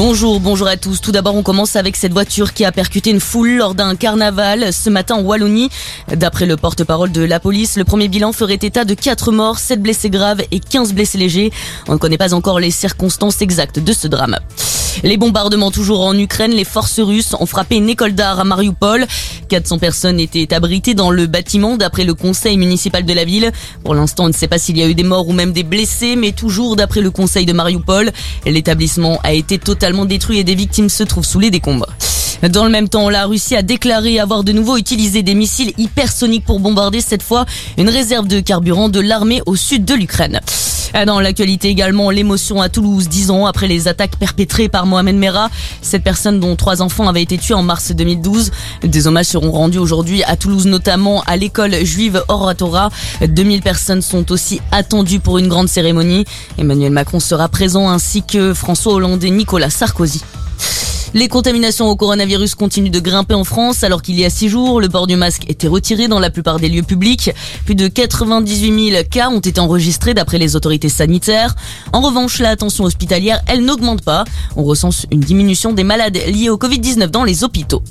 Bonjour, bonjour à tous. Tout d'abord, on commence avec cette voiture qui a percuté une foule lors d'un carnaval ce matin en Wallonie. D'après le porte-parole de la police, le premier bilan ferait état de 4 morts, 7 blessés graves et 15 blessés légers. On ne connaît pas encore les circonstances exactes de ce drame. Les bombardements toujours en Ukraine, les forces russes ont frappé une école d'art à Mariupol. 400 personnes étaient abritées dans le bâtiment d'après le conseil municipal de la ville. Pour l'instant, on ne sait pas s'il y a eu des morts ou même des blessés, mais toujours d'après le conseil de Mariupol, l'établissement a été totalement détruit et des victimes se trouvent sous les décombres. Dans le même temps, la Russie a déclaré avoir de nouveau utilisé des missiles hypersoniques pour bombarder cette fois une réserve de carburant de l'armée au sud de l'Ukraine. Ah, dans l'actualité également, l'émotion à Toulouse, dix ans après les attaques perpétrées par Mohamed Merah. Cette personne dont trois enfants avaient été tués en mars 2012. Des hommages seront rendus aujourd'hui à Toulouse, notamment à l'école juive Oratora. 2000 personnes sont aussi attendues pour une grande cérémonie. Emmanuel Macron sera présent ainsi que François Hollande et Nicolas Sarkozy. Les contaminations au coronavirus continuent de grimper en France alors qu'il y a six jours, le port du masque était retiré dans la plupart des lieux publics. Plus de 98 000 cas ont été enregistrés d'après les autorités sanitaires. En revanche, la tension hospitalière, elle n'augmente pas. On recense une diminution des malades liés au Covid-19 dans les hôpitaux.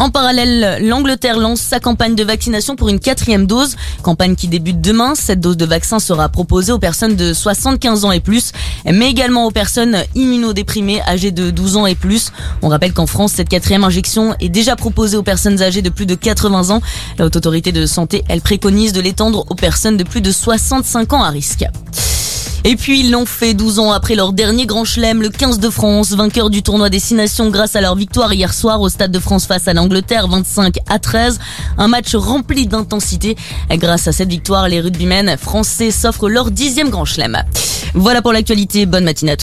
En parallèle, l'Angleterre lance sa campagne de vaccination pour une quatrième dose, campagne qui débute demain. Cette dose de vaccin sera proposée aux personnes de 75 ans et plus, mais également aux personnes immunodéprimées âgées de 12 ans et plus. On rappelle qu'en France, cette quatrième injection est déjà proposée aux personnes âgées de plus de 80 ans. La Haute Autorité de Santé, elle préconise de l'étendre aux personnes de plus de 65 ans à risque. Et puis ils l'ont fait 12 ans après leur dernier grand chelem, le 15 de France, vainqueur du tournoi des Nations grâce à leur victoire hier soir au Stade de France face à l'Angleterre, 25 à 13. Un match rempli d'intensité. Grâce à cette victoire, les rugbymen français s'offrent leur dixième grand chelem. Voilà pour l'actualité. Bonne matinée à tous.